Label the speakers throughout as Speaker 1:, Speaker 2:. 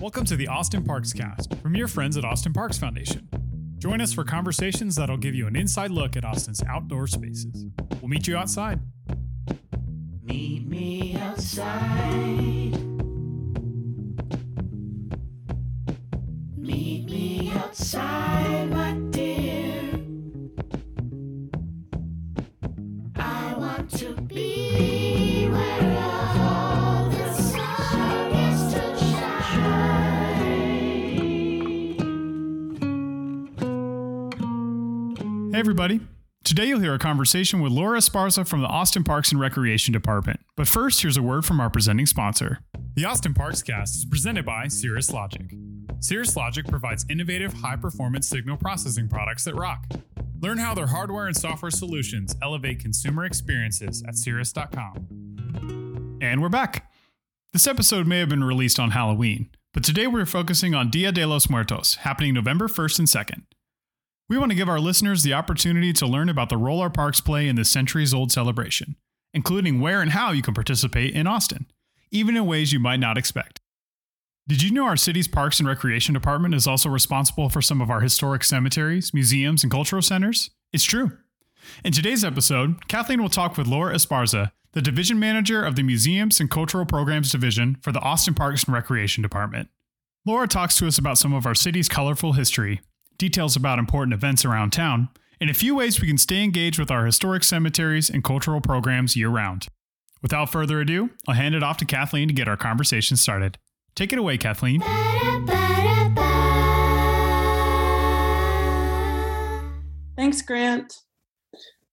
Speaker 1: Welcome to the Austin Parks Cast from your friends at Austin Parks Foundation. Join us for conversations that'll give you an inside look at Austin's outdoor spaces. We'll meet you outside.
Speaker 2: Meet me outside. Meet me outside,
Speaker 1: Today you'll hear a conversation with Laura Esparza from the Austin Parks and Recreation Department. But first, here's a word from our presenting sponsor. The Austin Parks Cast is presented by Cirrus Logic. Cirrus Logic provides innovative, high performance signal processing products that rock. Learn how their hardware and software solutions elevate consumer experiences at cirrus.com. And we're back. This episode may have been released on Halloween, but today we're focusing on Dia de los Muertos, happening November 1st and 2nd. We want to give our listeners the opportunity to learn about the role our parks play in this centuries old celebration, including where and how you can participate in Austin, even in ways you might not expect. Did you know our city's Parks and Recreation Department is also responsible for some of our historic cemeteries, museums, and cultural centers? It's true. In today's episode, Kathleen will talk with Laura Esparza, the Division Manager of the Museums and Cultural Programs Division for the Austin Parks and Recreation Department. Laura talks to us about some of our city's colorful history, details about important events around town, and a few ways we can stay engaged with our historic cemeteries and cultural programs year round. Without further ado, I'll hand it off to Kathleen to get our conversation started. Take it away, Kathleen.
Speaker 3: Thanks, Grant.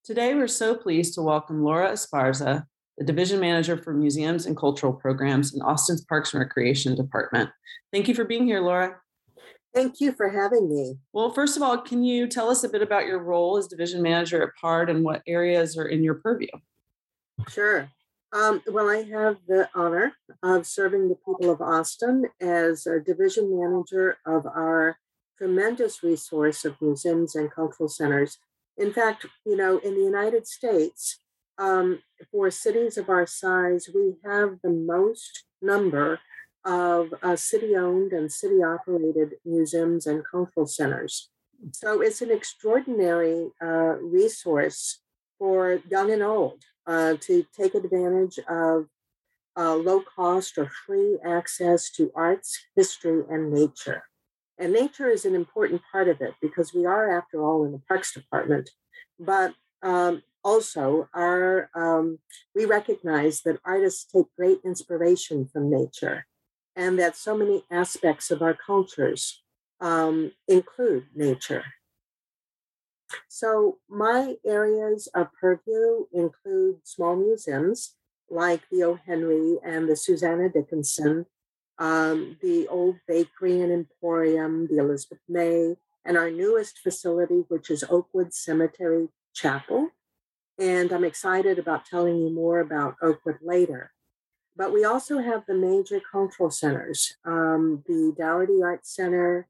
Speaker 3: Today, we're so pleased to welcome Laura Esparza, the Division Manager for Museums and Cultural Programs in Austin's Parks and Recreation Department. Thank you for being here, Laura.
Speaker 4: Thank you for having me.
Speaker 3: Well, first of all, can you tell us a bit about your role as Division Manager at PARD and what areas are in your purview?
Speaker 4: Sure. Um, well, I have the honor of serving the people of Austin as a division manager of our tremendous resource of museums and cultural centers. In fact, you know, in the United States, um, for cities of our size, we have the most number of uh, city owned and city operated museums and cultural centers. So it's an extraordinary uh, resource for young and old uh, to take advantage of uh, low cost or free access to arts, history, and nature. And nature is an important part of it because we are, after all, in the Parks Department. But um, also, our um, we recognize that artists take great inspiration from nature, and that so many aspects of our cultures um, include nature. So, my areas of purview include small museums like the O. Henry and the Susanna Dickinson, um, the Old Bakery and Emporium, the Elizabeth May, and our newest facility, which is Oakwood Cemetery Chapel. And I'm excited about telling you more about Oakwood later. But we also have the major cultural centers um, the Dougherty Arts Center,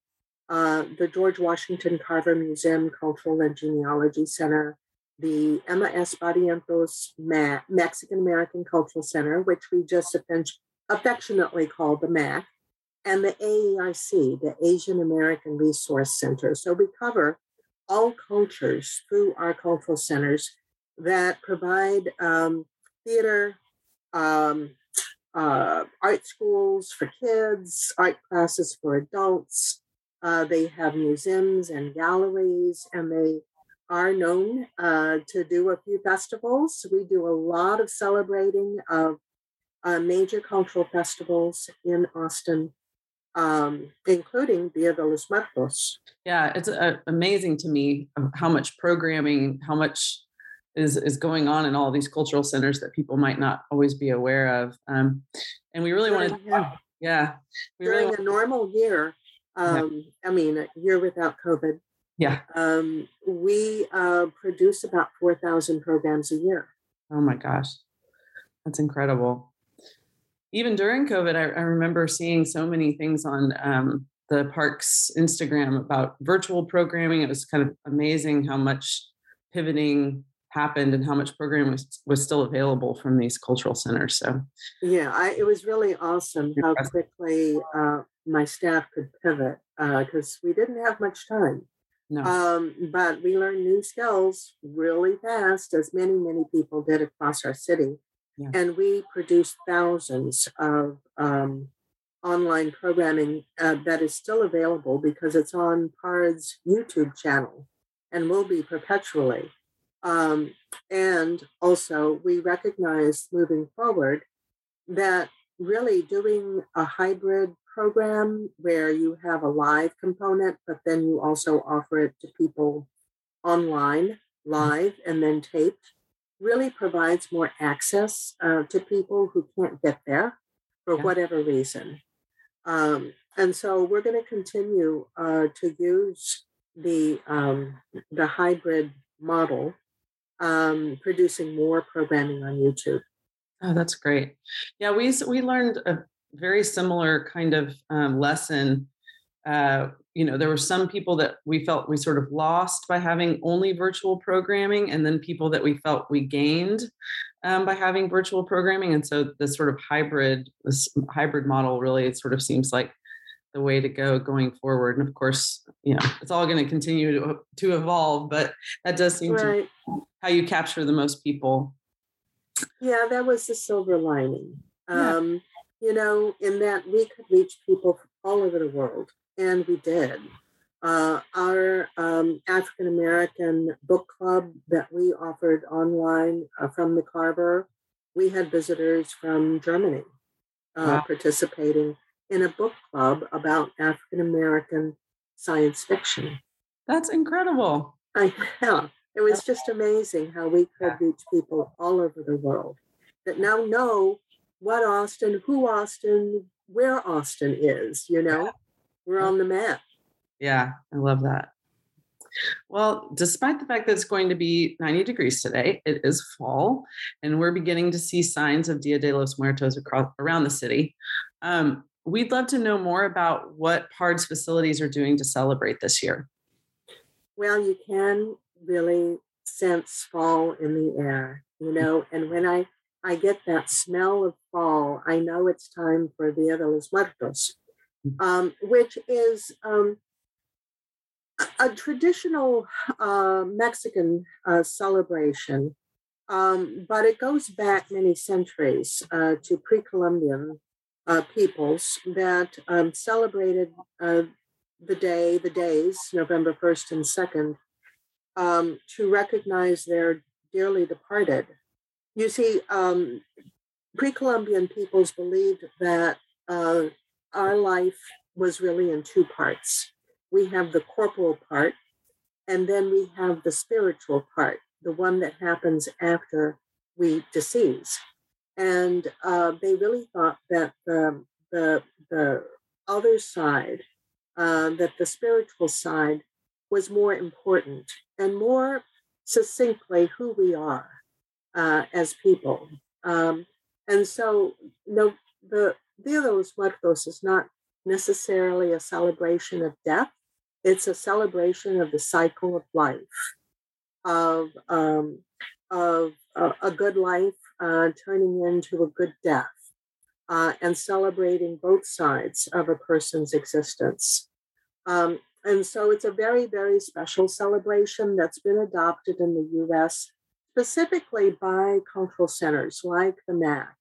Speaker 4: uh, the George Washington Carver Museum Cultural and Genealogy Center, the Emma S. Barrientos Ma- Mexican American Cultural Center, which we just affectionately call the MAC, and the AARC, the Asian American Resource Center. So we cover all cultures through our cultural centers that provide um, theater, um, uh, art schools for kids, art classes for adults. Uh, they have museums and galleries, and they are known uh, to do a few festivals. We do a lot of celebrating of uh, major cultural festivals in Austin, um, including Dia de los Muertos.
Speaker 3: Yeah, it's uh, amazing to me how much programming, how much is is going on in all these cultural centers that people might not always be aware of. Um, and we really want to, yeah, yeah
Speaker 4: during really a normal year. Um, yeah. I mean, a year without COVID.
Speaker 3: Yeah.
Speaker 4: Um, we uh, produce about 4,000 programs a year.
Speaker 3: Oh my gosh. That's incredible. Even during COVID, I, I remember seeing so many things on um, the park's Instagram about virtual programming. It was kind of amazing how much pivoting happened and how much programming was, was still available from these cultural centers. So
Speaker 4: Yeah, I, it was really awesome how quickly uh, my staff could pivot because we didn't have much time.
Speaker 3: no,
Speaker 4: Um, but we learned new skills really fast, as many, many people did across our city.
Speaker 3: Yeah.
Speaker 4: And we produced thousands of um, online programming uh, that is still available because it's on PARD's YouTube channel and will be perpetually. Um, and also, we recognize moving forward that really doing a hybrid program where you have a live component, but then you also offer it to people online, live, and then taped, really provides more access uh, to people who can't get there for
Speaker 3: Yeah.
Speaker 4: whatever reason. Um, and so we're going to continue uh, to use the um, the hybrid model, um, producing more programming on YouTube.
Speaker 3: oh, that's great. Yeah, we we learned a very similar kind of um, lesson. Uh, you know, there were some people that we felt we sort of lost by having only virtual programming, and then people that we felt we gained um, by having virtual programming. And so this sort of hybrid, this hybrid model really sort of seems like the way to go going forward. And of course, you know, it's all going to continue to, to evolve, but that does seem to be how you capture the most people.
Speaker 4: Yeah, that was the silver lining.
Speaker 3: Yeah.
Speaker 4: Um, you know, in that we could reach people all over the world, and we did. Uh, our um, African American book club that we offered online uh, from the Carver, we had visitors from Germany uh,
Speaker 3: Wow.
Speaker 4: participating in a book club about African American science fiction.
Speaker 3: That's incredible.
Speaker 4: I yeah, it was just amazing how we could reach people all over the world that now know what Austin, who Austin, where Austin is. You know, we're on the map.
Speaker 3: Yeah, I love that. Well, despite the fact that it's going to be 90 degrees today, it is fall, and we're beginning to see signs of Dia de los Muertos across around the city. Um, we'd love to know more about what PARD's facilities are doing to celebrate this year.
Speaker 4: Well, you can really sense fall in the air, you know, and when I I get that smell of fall, I know it's time for Dia de los Muertos, um, which is um, a- a traditional uh, Mexican uh, celebration, um, but it goes back many centuries uh, to pre-Columbian uh, peoples that um, celebrated uh, the day, the days, November 1st and 2nd, um, to recognize their dearly departed. You see, um, pre Columbian peoples believed that uh, our life was really in two parts. We have the corporal part, and then we have the spiritual part, the one that happens after we decease. And uh, they really thought that the, the, the other side, uh, that the spiritual side was more important and more succinctly who we are uh, as people. Um, and so, the Dia de los Muertos is not necessarily a celebration of death. It's a celebration of the cycle of life, of um, of a, a good life uh, turning into a good death, uh, and celebrating both sides of a person's existence. Um, and so it's a very, very special celebration that's been adopted in the US specifically by cultural centers like the MAC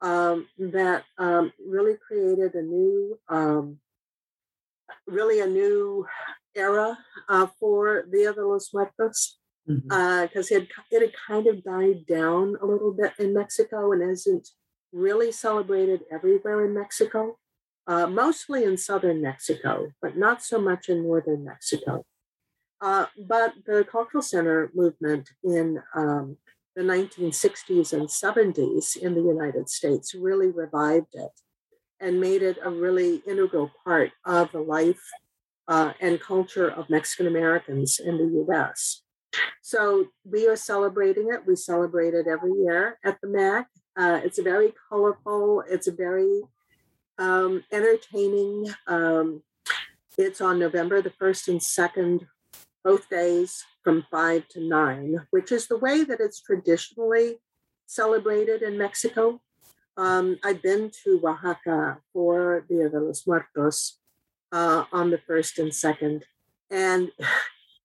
Speaker 4: um, that um, really created a new, um, really a new era uh, for Dia de los Muertos Because it, it had kind of died down a little bit in Mexico and isn't really celebrated everywhere in Mexico, uh, mostly in southern Mexico, but not so much in northern Mexico. Uh, but the Cultural Center movement in um, the 1960s and 70s in the United States really revived it and made it a really integral part of the life uh, and culture of Mexican Americans in the US. So we are celebrating it. We celebrate it every year at the MAC. Uh, it's a very colorful, it's a very um, entertaining. Um, it's on November the 1st and 2nd both days from five to nine, which is the way that it's traditionally celebrated in Mexico. Um, I've been to Oaxaca for Dia de los Muertos uh, on the first and second. And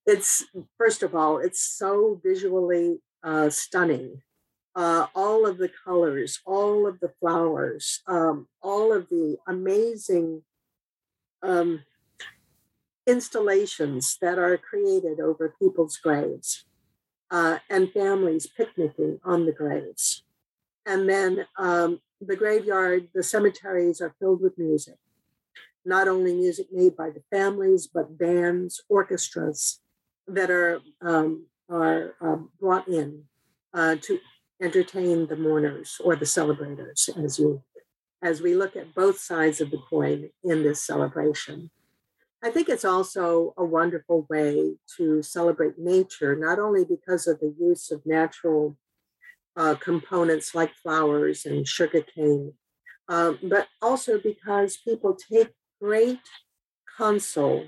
Speaker 4: it's, first of all, it's so visually uh, stunning. Uh, all of the colors, all of the flowers, um, all of the amazing um, installations that are created over people's graves uh, and families picnicking on the graves. And then um, the graveyard, the cemeteries are filled with music. Not only music made by the families, but bands, orchestras that are um, are um, brought in uh, to entertain the mourners or the celebrators, as you as we look at both sides of the coin in this celebration. I think it's also a wonderful way to celebrate nature, not only because of the use of natural uh, components like flowers and sugarcane, uh, but also because people take great console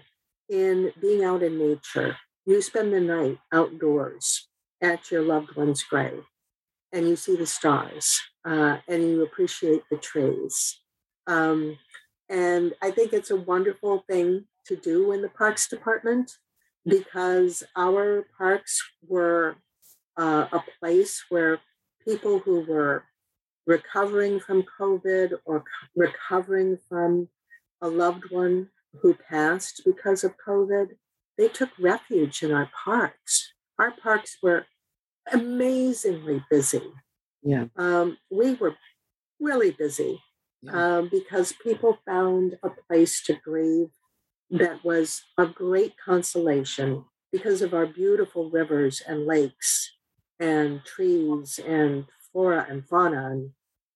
Speaker 4: in being out in nature. You spend the night outdoors at your loved one's grave and you see the stars uh, and you appreciate the trees. Um, and I think it's a wonderful thing to do in the Parks Department because our parks were uh, a place where people who were recovering from COVID or recovering from a loved one who passed because of COVID, they took refuge in our parks. Our parks were amazingly busy.
Speaker 3: Yeah.
Speaker 4: Um, we were really busy um, because people found a place to grieve that was a great consolation because of our beautiful rivers and lakes and trees and flora and fauna. And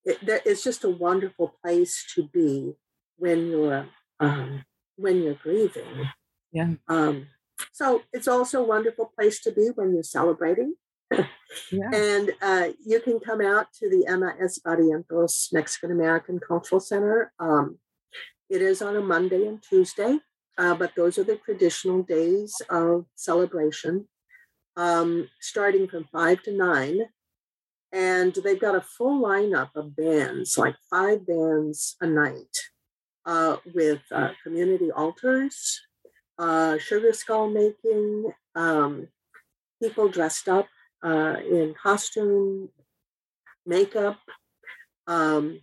Speaker 4: it, it's just a wonderful place to be when you're um, when you're grieving.
Speaker 3: Yeah.
Speaker 4: Um, so it's also a wonderful place to be when you're celebrating.
Speaker 3: Yeah.
Speaker 4: And uh, you can come out to the Emma S. Barrientos Mexican American Cultural Center. Um, it is on a Monday and Tuesday, uh, but those are the traditional days of celebration, um, starting from five to nine. And they've got a full lineup of bands, like five bands a night, uh, with uh, community altars, uh, sugar skull making, um, people dressed up uh, in costume, makeup. Um,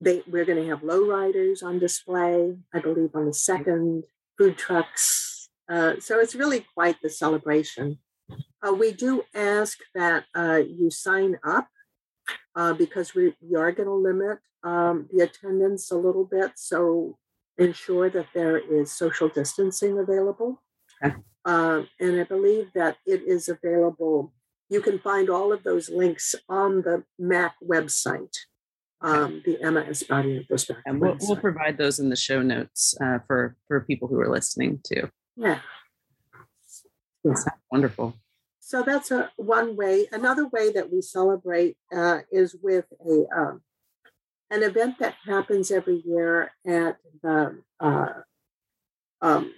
Speaker 4: they, we're going to have lowriders on display, I believe, on the second, food trucks. Uh, so it's really quite the celebration. Uh, we do ask that uh, you sign up uh, because we, we are going to limit um, the attendance a little bit. So ensure that there is social distancing available.
Speaker 3: Okay.
Speaker 4: Um, and I believe that it is available. You can find all of those links on the MAC website, um, the Emma Espada Prospect
Speaker 3: And we'll, we'll provide those in the show notes uh, for for people who are listening too.
Speaker 4: Yeah.
Speaker 3: Sounds wonderful.
Speaker 4: So that's a one way. Another way that we celebrate uh, is with a um, an event that happens every year at the uh, um,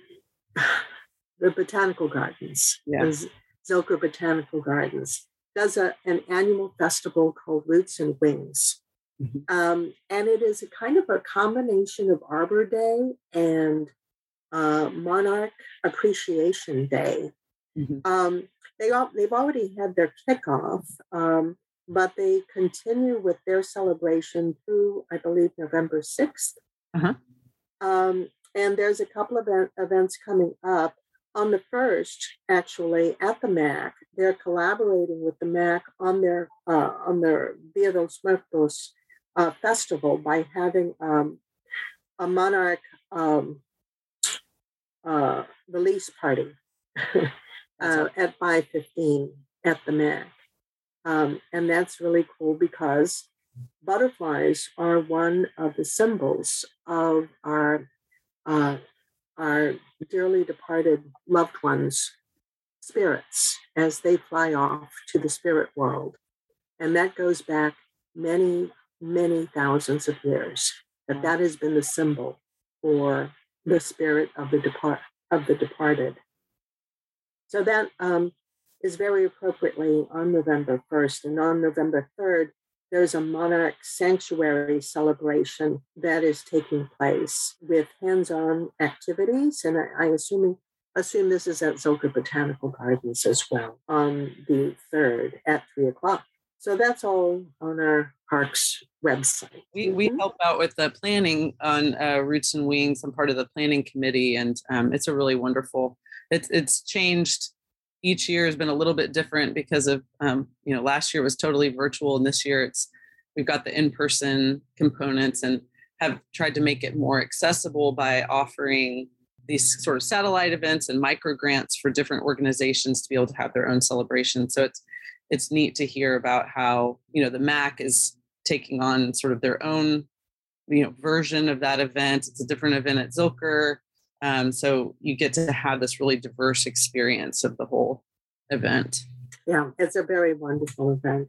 Speaker 4: the botanical gardens.
Speaker 3: Yeah.
Speaker 4: Zilker Botanical Gardens does a, an annual festival called Roots and Wings.
Speaker 3: Mhm.
Speaker 4: Um, and it is a kind of a combination of Arbor Day and uh, Monarch Appreciation Day.
Speaker 3: Mhm.
Speaker 4: Um, they all, they've already had their kickoff, um, but they continue with their celebration through, I believe, November 6th.
Speaker 3: Uh-huh.
Speaker 4: Um, and there's a couple of event, events coming up. On the first, actually, at the MAC, they're collaborating with the MAC on their uh, on their Dia de los Muertos uh, festival by having um, a monarch um, uh, release party uh, at 5.15 at the MAC. Um, and that's really cool because butterflies are one of the symbols of our uh, our dearly departed loved ones' spirits as they fly off to the spirit world. And that goes back many, many thousands of years. That that has been the symbol for the spirit of the depart of the departed. So that um, is very appropriately on November 1st. And on November 3rd, there's a monarch sanctuary celebration that is taking place with hands-on activities. And I, I assume assume this is at Zilker Botanical Gardens as well on the 3rd at 3 o'clock. So that's all on our parks website.
Speaker 3: We, we
Speaker 4: Mhm.
Speaker 3: help out with the planning on uh, Roots and Wings. I'm part of the planning committee, and um, it's a really wonderful. It's it's changed. Each year has been a little bit different because of um, you know last year was totally virtual, and this year it's we've got the in-person components and have tried to make it more accessible by offering these sort of satellite events and micro grants for different organizations to be able to have their own celebration. So it's it's neat to hear about how you know the MAC is taking on sort of their own you know version of that event. It's a different event at Zilker, um, so you get to have this really diverse experience of the whole event.
Speaker 4: Yeah, it's a very wonderful event.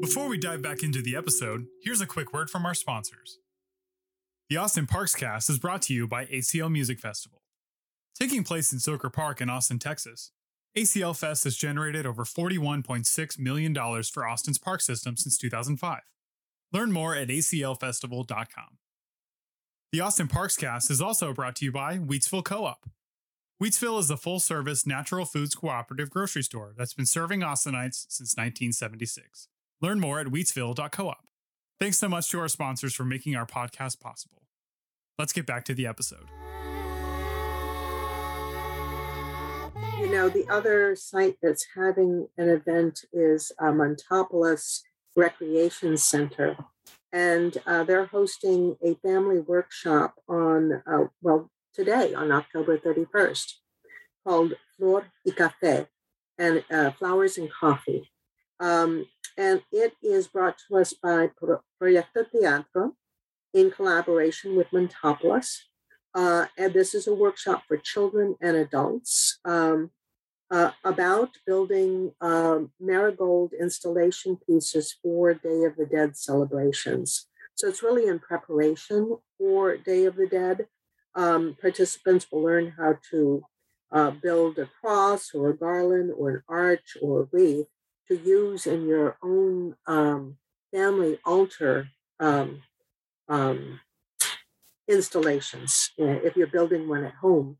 Speaker 1: Before we dive back into the episode, here's a quick word from our sponsors. The Austin Parks Cast is brought to you by ACL Music Festival. Taking place in Zilker Park in Austin, Texas, ACL Fest has generated over $41.6 million for Austin's park system since 2005. Learn more at aclfestival.com. The Austin Parks Cast is also brought to you by Wheatsville Co op. Wheatsville is the full service natural foods cooperative grocery store that's been serving Austinites since 1976. Learn more at wheatsville.coop. Thanks so much to our sponsors for making our podcast possible. Let's get back to the episode.
Speaker 4: You know, the other site that's having an event is uh, Montopolis Recreation Center. And uh, they're hosting a family workshop on, uh, well, today on October 31st called Flor y Café and uh, Flowers and Coffee. Um, and it is brought to us by Pro- Proyecto Teatro in collaboration with Montopolis. Uh, and this is a workshop for children and adults um, uh, about building um, marigold installation pieces for Day of the Dead celebrations. So it's really in preparation for Day of the Dead. Um, participants will learn how to uh, build a cross or a garland or an arch or a wreath to use in your own um, family altar um, um, installations uh, if you're building one at home.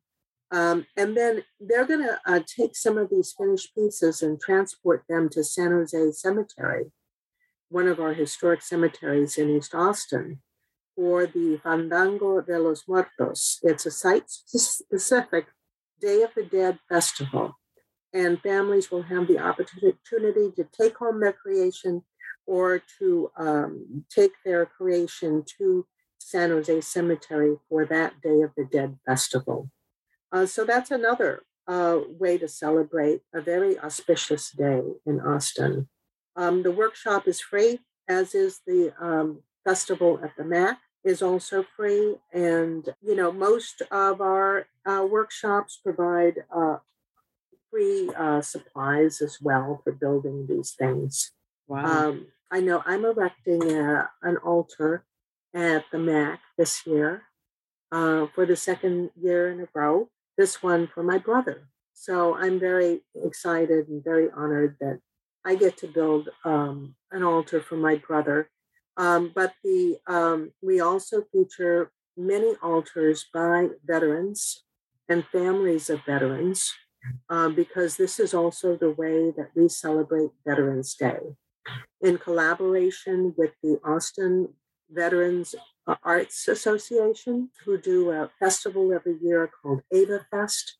Speaker 4: Um, and then they're going to uh, take some of these finished pieces and transport them to San Jose Cemetery, one of our historic cemeteries in East Austin, for the Fandango de los Muertos. It's a site specific Day of the Dead festival and families will have the opportunity to take home their creation or to um, take their creation to San Jose Cemetery for that Day of the Dead festival. Uh, so that's another uh, way to celebrate a very auspicious day in Austin. Um, the workshop is free, as is the um, festival at the MAC is also free. And, you know, most of our uh, workshops provide uh, free uh, supplies as well for building these things.
Speaker 3: Wow.
Speaker 4: Um, I know I'm erecting a, an altar at the MAC this year uh, for the second year in a row, this one for my brother. So I'm very excited and very honored that I get to build um, an altar for my brother. Um, but the um, we also feature many altars by veterans and families of veterans um, because this is also the way that we celebrate Veterans Day. In collaboration with the Austin Veterans Arts Association, who do a festival every year called Ava Fest,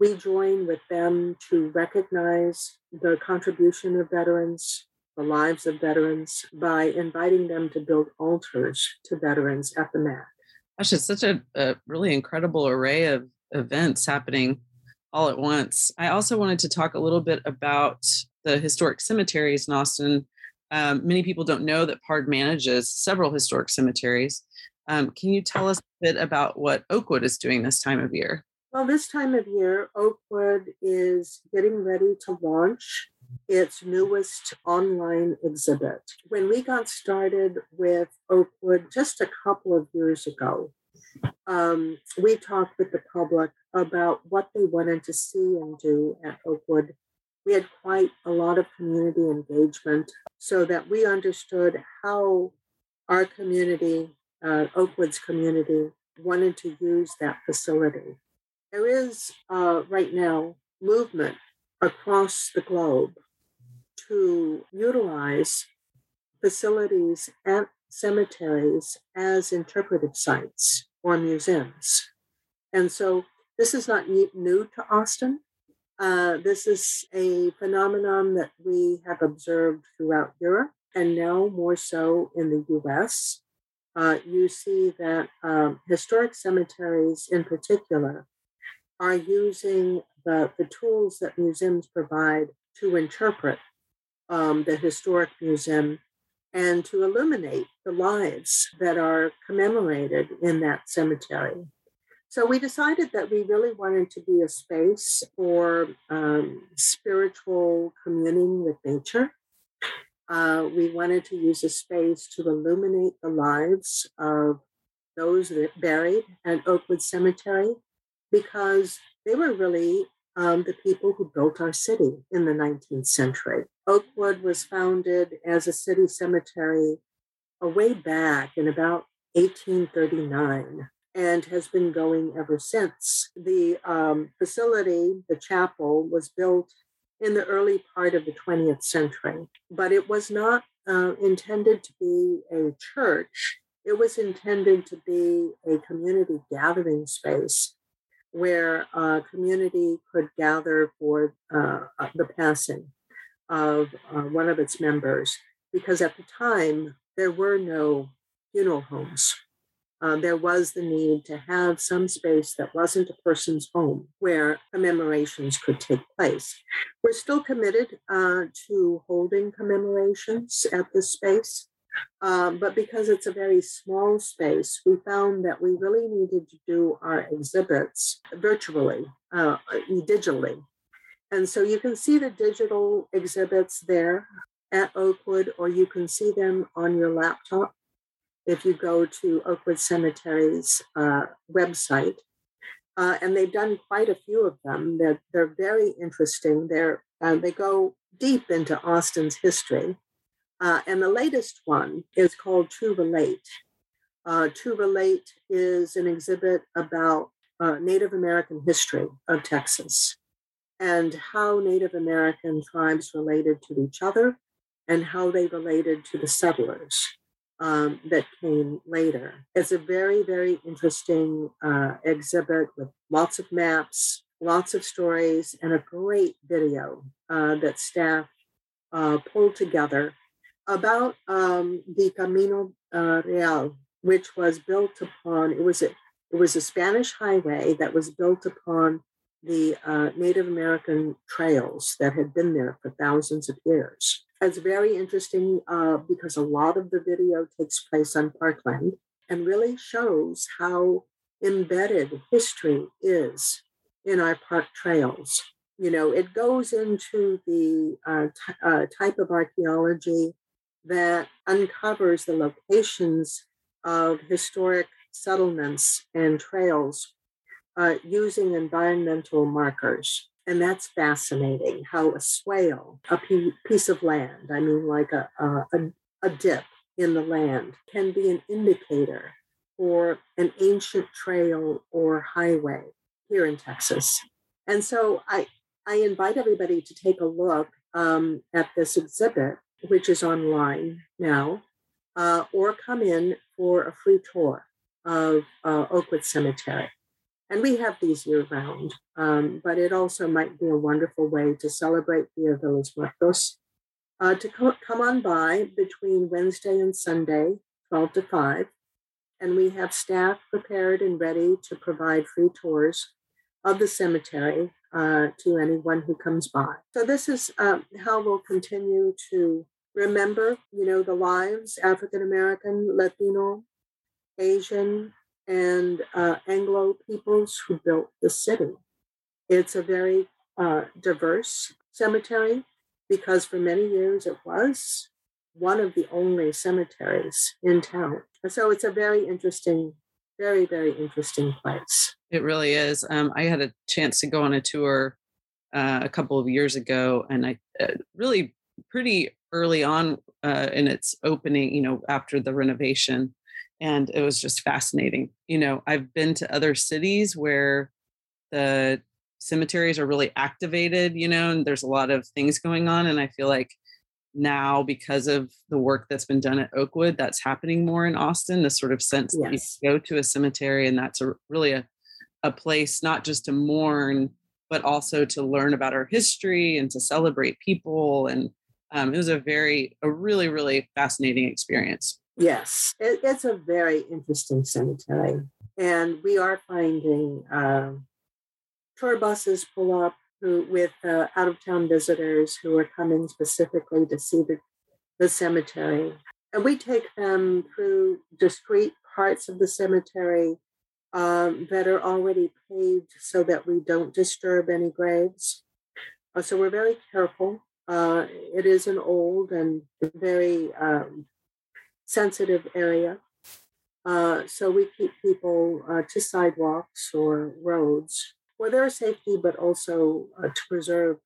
Speaker 4: we join with them to recognize the contribution of veterans, the lives of veterans, by inviting them to build altars to veterans at the MAC.
Speaker 3: Gosh, it's such a, a really incredible array of events happening all at once. I also wanted to talk a little bit about the historic cemeteries in Austin. Um, many people don't know that PARD manages several historic cemeteries. Um, can you tell us a bit about what Oakwood is doing this time of year?
Speaker 4: Well, this time of year, Oakwood is getting ready to launch its newest online exhibit. When we got started with Oakwood just a couple of years ago, um, we talked with the public about what they wanted to see and do at Oakwood. We had quite a lot of community engagement so that we understood how our community, uh, Oakwood's community, wanted to use that facility. There is uh, right now movement across the globe to utilize facilities at cemeteries as interpretive sites or museums. And so this is not new to Austin. Uh, this is a phenomenon that we have observed throughout Europe and now more so in the US. Uh, you see that um, historic cemeteries in particular are using the, the tools that museums provide to interpret um, the historic museum and to illuminate the lives that are commemorated in that cemetery. So we decided that we really wanted to be a space for um, spiritual communing with nature. Uh, we wanted to use a space to illuminate the lives of those that buried at Oakwood Cemetery because they were really um, the people who built our city in the 19th century. Oakwood was founded as a city cemetery way back in about 1839 and has been going ever since. The um, facility, the chapel, was built in the early part of the 20th century, but it was not uh, intended to be a church. It was intended to be a community gathering space where a community could gather for uh, uh, the passing of uh, one of its members, because at the time there were no funeral homes. Uh, there was the need to have some space that wasn't a person's home where commemorations could take place. We're still committed uh, to holding commemorations at this space. Um, but because it's a very small space, we found that we really needed to do our exhibits virtually, uh, digitally. And so you can see the digital exhibits there at Oakwood, or you can see them on your laptop if you go to Oakwood Cemetery's uh, website. Uh, and they've done quite a few of them. They're, they're very interesting. They're, uh, they go deep into Austin's history. Uh, and the latest one is called To Relate. Uh, to Relate is an exhibit about uh, Native American history of Texas and how Native American tribes related to each other and how they related to the settlers um, that came later. It's a very, very interesting uh, exhibit with lots of maps, lots of stories, and a great video uh, that staff uh, pulled together about um, the Camino uh, Real, which was built upon it was a it was a Spanish highway that was built upon the uh, Native American trails that had been there for thousands of years. It's very interesting uh, because a lot of the video takes place on parkland and really shows how embedded history is in our park trails. You know, it goes into the uh, t- uh, type of archaeology that uncovers the locations of historic settlements and trails uh, using environmental markers. And that's fascinating how a swale, a piece of land, I mean, like a, a, a dip in the land, can be an indicator for an ancient trail or highway here in Texas. And so I, I invite everybody to take a look um, at this exhibit which is online now, uh, or come in for a free tour of uh, Oakwood Cemetery. And we have these year round, um, but it also might be a wonderful way to celebrate Dia de los Muertos. Uh, to co- come on by between Wednesday and Sunday, 12 to 5. And we have staff prepared and ready to provide free tours of the cemetery uh, to anyone who comes by. So this is um, how we'll continue to remember, you know, the lives African American, Latino, Asian, and uh, Anglo peoples who built the city. It's a very uh, diverse cemetery because for many years it was one of the only cemeteries in town. So it's a very interesting very, very interesting place.
Speaker 3: It really is. Um, I had a chance to go on a tour uh, a couple of years ago, and I uh, really pretty early on uh, in its opening, you know, after the renovation. And it was just fascinating. You know, I've been to other cities where the cemeteries are really activated, you know, and there's a lot of things going on. And I feel like now, because of the work that's been done at Oakwood, that's happening more in Austin, the sort of sense that
Speaker 4: Yes.
Speaker 3: you go to a cemetery and that's a really a, a place not just to mourn, but also to learn about our history and to celebrate people. And um, it was a very, a really, really fascinating experience.
Speaker 4: Yes, it, it's a very interesting cemetery. And we are finding uh, tour buses pull up who, with uh, out of town visitors who are coming specifically to see the, the cemetery. And we take them through discrete parts of the cemetery um, that are already paved so that we don't disturb any graves. Uh, so we're very careful. Uh, it is an old and very um, sensitive area. Uh, so we keep people uh, to sidewalks or roads for their safety, but also uh, to preserve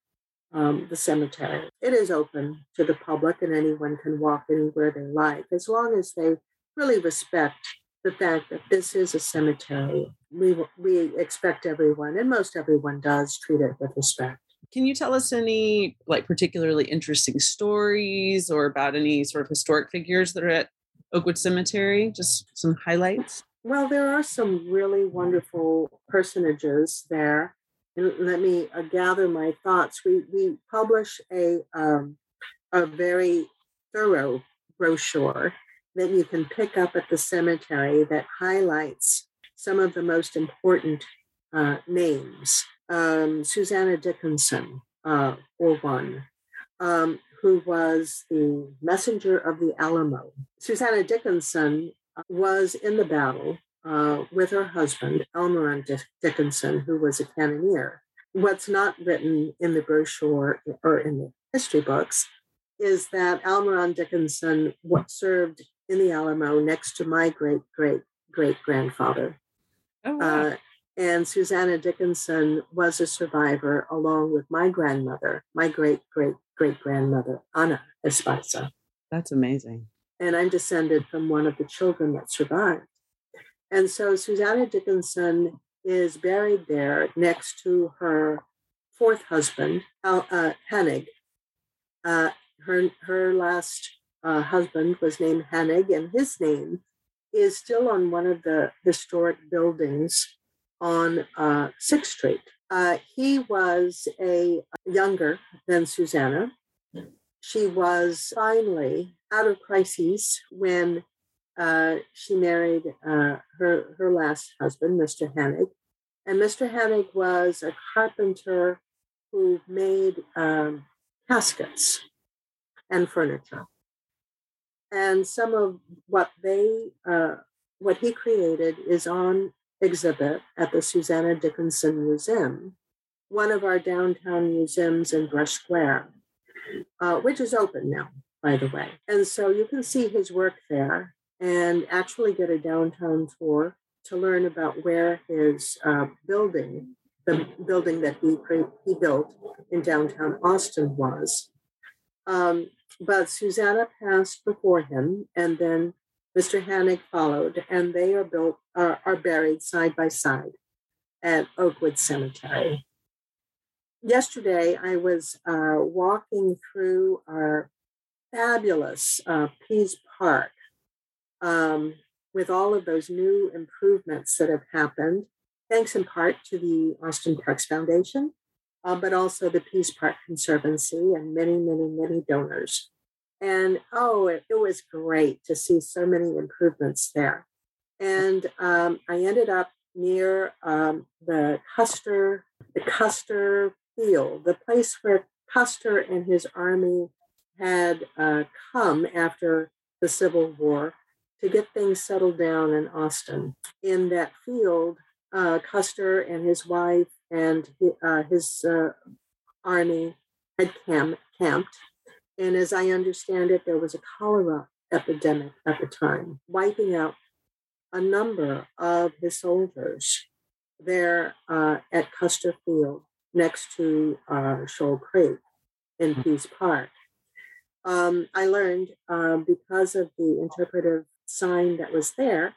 Speaker 4: um, the cemetery. It is open to the public and anyone can walk anywhere they like, as long as they really respect the fact that this is a cemetery. We, we expect everyone, and most everyone does, treat it with respect.
Speaker 3: Can you tell us any like particularly interesting stories or about any sort of historic figures that are at Oakwood Cemetery? Just some highlights.
Speaker 4: Well, there are some really wonderful personages there. And let me uh, gather my thoughts. We we publish a um, a very thorough brochure that you can pick up at the cemetery that highlights some of the most important uh, names. Um, Susanna Dickinson, uh, for one, um, who was the messenger of the Alamo. Susanna Dickinson was in the battle uh, with her husband, Almeron Dick- Dickinson, who was a cannoneer. What's not written in the brochure or in the history books is that Almeron Dickinson what served in the Alamo next to my great great great grandfather.
Speaker 3: Oh, wow.
Speaker 4: Uh, and Susanna Dickinson was a survivor along with my grandmother, my great great great grandmother, Anna Esparza
Speaker 3: that's amazing.
Speaker 4: and I'm descended from one of the children that survived. And so Susanna Dickinson is buried there next to her fourth husband, Al- uh, Hannig. Uh, her, her last uh, husband was named Hannig, and his name is still on one of the historic buildings on uh, Sixth Street. Uh, he was a younger than Susanna. She was finally out of crises when uh, she married uh, her her last husband, Mr. Hannig, and Mr. Hannig was a carpenter who made um, caskets and furniture. And some of what they uh, what he created is on exhibit at the Susanna Dickinson Museum, one of our downtown museums in Brush Square, uh, which is open now by the way. And so you can see his work there and actually get a downtown tour to learn about where his uh, building, the building that he, he built in downtown Austin was. Um, but Susanna passed before him, and then Mr. Hannig followed, and they are built are, are buried side by side at Oakwood Cemetery. Yesterday, I was uh, walking through our fabulous uh, Pease Park um, with all of those new improvements that have happened, thanks in part to the Austin Parks Foundation, uh, but also the Pease Park Conservancy and many, many, many donors. And oh, it, it was great to see so many improvements there. And um, I ended up near um, the Custer, the Custer Field, the place where Custer and his army had uh, come after the Civil War to get things settled down in Austin. In that field, uh, Custer and his wife and uh, his uh, army had camp- camped. And as I understand it, there was a cholera epidemic at the time, wiping out a number of the soldiers there uh, at Custer Field next to uh, Shoal Creek in Pease Park. Um, I learned uh, because of the interpretive sign that was there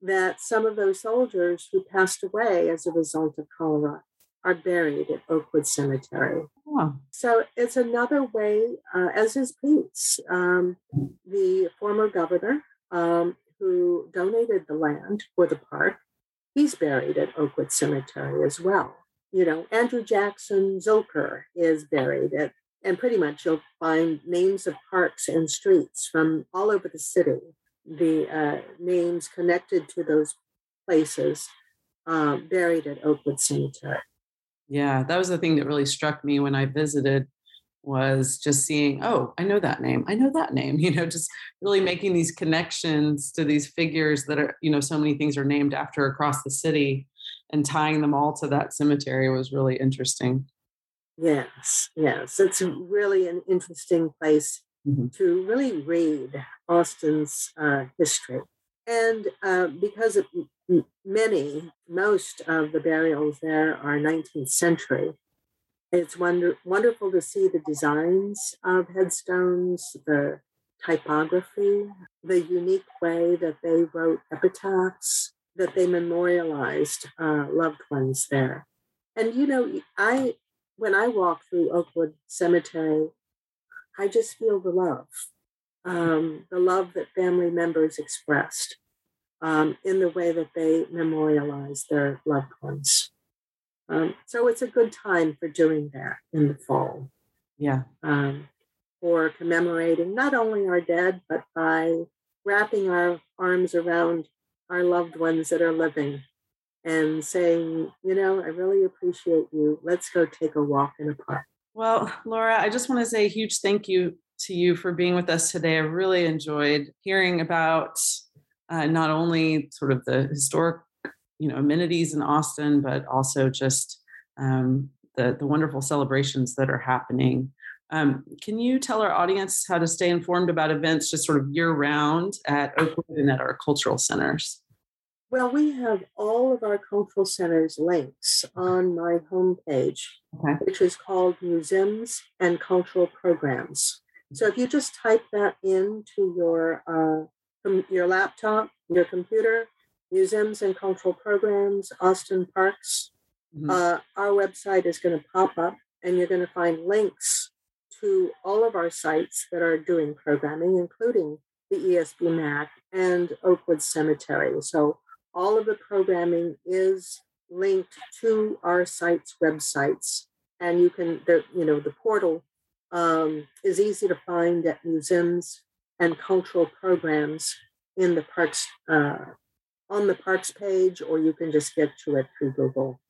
Speaker 4: that some of those soldiers who passed away as a result of cholera are buried at Oakwood Cemetery.
Speaker 3: Oh,
Speaker 4: So it's another way, uh, as is Pease, um, the former governor um, who donated the land for the park. He's buried at Oakwood Cemetery as well. You know, Andrew Jackson Zilker is buried at, and pretty much you'll find names of parks and streets from all over the city. The uh, names connected to those places uh, buried at Oakwood Cemetery.
Speaker 3: Yeah. That was the thing that really struck me when I visited was just seeing, oh, I know that name. I know that name. You know, just really making these connections to these figures that are, you know, so many things are named after across the city and tying them all to that cemetery was really interesting.
Speaker 4: Yes, yes. It's really an interesting place
Speaker 3: Mhm.
Speaker 4: to really read Austin's uh, history. And uh, because m- many, most of the burials there are 19th century, it's wonder- wonderful to see the designs of headstones, the typography, the unique way that they wrote epitaphs, that they memorialized uh, loved ones there. And you know, I when I walk through Oakwood Cemetery, I just feel the love, um, the love that family members expressed um, in the way that they memorialize their loved ones. Um, so it's a good time for doing that in the fall,
Speaker 3: Yeah.
Speaker 4: um, for commemorating not only our dead, but by wrapping our arms around our loved ones that are living and saying, you know, I really appreciate you. Let's go take a walk in a park.
Speaker 3: Well, Laura, I just want to say a huge thank you to you for being with us today. I really enjoyed hearing about uh, not only sort of the historic, you know, amenities in Austin, but also just um, the the wonderful celebrations that are happening. Um, can you tell our audience how to stay informed about events just sort of year round at Oakwood and at our cultural centers?
Speaker 4: Well, we have all of our cultural centers links on my homepage,
Speaker 3: Okay.
Speaker 4: which is called Museums and Cultural Programs. So if you just type that into your uh, com- your laptop, your computer, Museums and Cultural Programs, Austin Parks,
Speaker 3: Mhm.
Speaker 4: uh, our website is going to pop up, and you're going to find links to all of our sites that are doing programming, including the ESB MAC and Oakwood Cemetery. So all of the programming is linked to our site's websites, and you can, the, you know, the portal um, is easy to find at museums and cultural programs in the parks uh, on the parks page, or you can just get to it through Google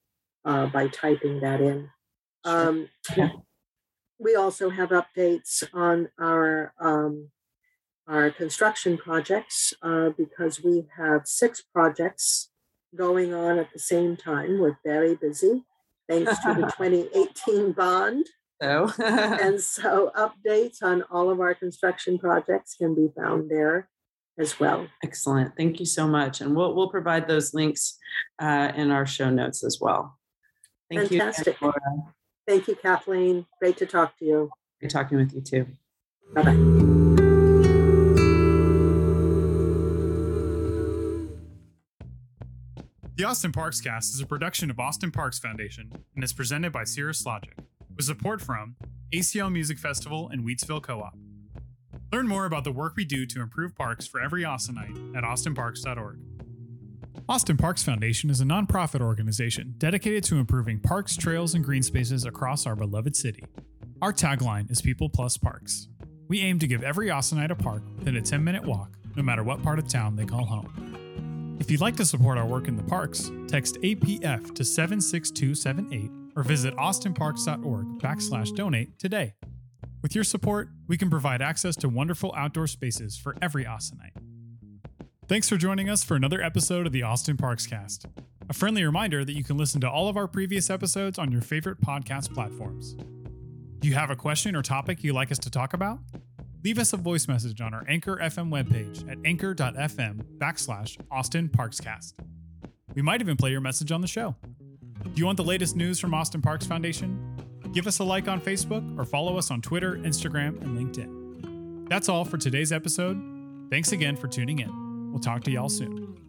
Speaker 4: uh, by typing that in. Um,
Speaker 3: Yeah.
Speaker 4: We also have updates on our um, our construction projects uh, because we have six projects going on at the same time. We're very busy thanks to the 2018 bond.
Speaker 3: So,
Speaker 4: And so updates on all of our construction projects can be found there as well.
Speaker 3: Excellent. Thank you so much. And we'll, we'll provide those links uh, in our show notes as well. Thank
Speaker 4: Fantastic.
Speaker 3: you. Laura.
Speaker 4: Thank you, Kathleen. Great to talk to you.
Speaker 3: Great talking with you too.
Speaker 4: Bye bye.
Speaker 1: The Austin Parks Cast is a production of Austin Parks Foundation and is presented by Cirrus Logic, with support from ACL Music Festival and Wheatsville Co-op. Learn more about the work we do to improve parks for every Austinite at austinparks.org. Austin Parks Foundation is a nonprofit organization dedicated to improving parks, trails, and green spaces across our beloved city. Our tagline is People Plus Parks. We aim to give every Austinite a park within a 10 minute walk, no matter what part of town they call home. If you'd like to support our work in the parks, text APF to 76278 or visit austinparks.org backslash donate today. With your support, we can provide access to wonderful outdoor spaces for every Austinite. Thanks for joining us for another episode of the Austin Parks Cast. A friendly reminder that you can listen to all of our previous episodes on your favorite podcast platforms. Do you have a question or topic you'd like us to talk about? leave us a voice message on our Anchor FM webpage at anchor.fm backslash Austin Parkscast. We might even play your message on the show. Do you want the latest news from Austin Parks Foundation? Give us a like on Facebook or follow us on Twitter, Instagram, and LinkedIn. That's all for today's episode. Thanks again for tuning in. We'll talk to y'all soon.